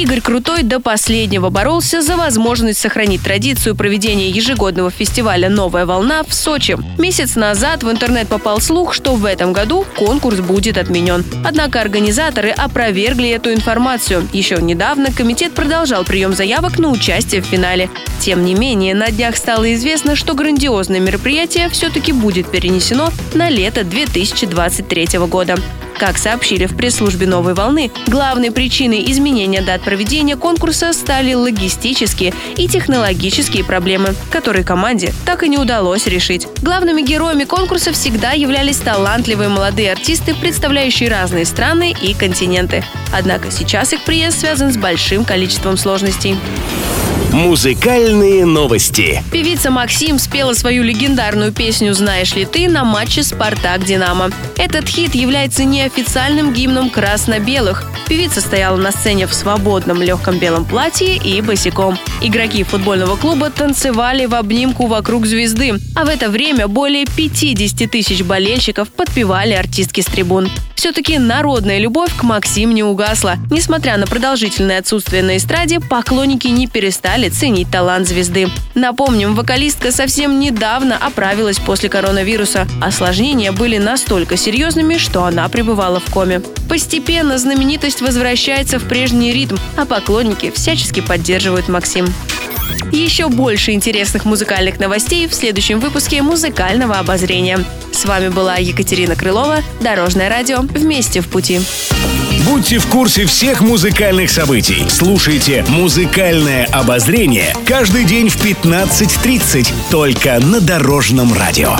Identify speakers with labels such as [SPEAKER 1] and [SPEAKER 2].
[SPEAKER 1] Игорь Крутой до последнего боролся за возможность сохранить традицию проведения ежегодного фестиваля «Новая волна» в Сочи. Месяц назад в интернет попал слух, что в этом году конкурс будет отменен. Однако организаторы опровергли эту информацию. Еще недавно комитет продолжал прием заявок на участие в финале. Тем не менее, на днях стало известно, что грандиозное мероприятие все-таки будет перенесено на лето 2023 года. Как сообщили в пресс-службе «Новой волны», главной причиной изменения дат проведения конкурса стали логистические и технологические проблемы, которые команде так и не удалось решить. Главными героями конкурса всегда являлись талантливые молодые артисты, представляющие разные страны и континенты. Однако сейчас их приезд связан с большим количеством сложностей.
[SPEAKER 2] Музыкальные новости.
[SPEAKER 1] Певица Максим спела свою легендарную песню «Знаешь ли ты» на матче «Спартак-Динамо». Этот хит является неофициальным гимном красно-белых. Певица стояла на сцене в свободном легком белом платье и босиком. Игроки футбольного клуба танцевали в обнимку вокруг звезды, а в это время более 50 тысяч болельщиков подпевали артистки с трибун. Все-таки народная любовь к Максим не угасла. Несмотря на продолжительное отсутствие на эстраде, поклонники не перестали ценить талант звезды. Напомним, вокалистка совсем недавно оправилась после коронавируса. Осложнения были настолько серьезными, что она пребывала в коме. Постепенно знаменитость возвращается в прежний ритм, а поклонники всячески поддерживают Максим. Еще больше интересных музыкальных новостей в следующем выпуске музыкального обозрения. С вами была Екатерина Крылова, Дорожное радио «Вместе в пути».
[SPEAKER 2] Будьте в курсе всех музыкальных событий. Слушайте «Музыкальное обозрение» каждый день в 15.30 только на Дорожном радио.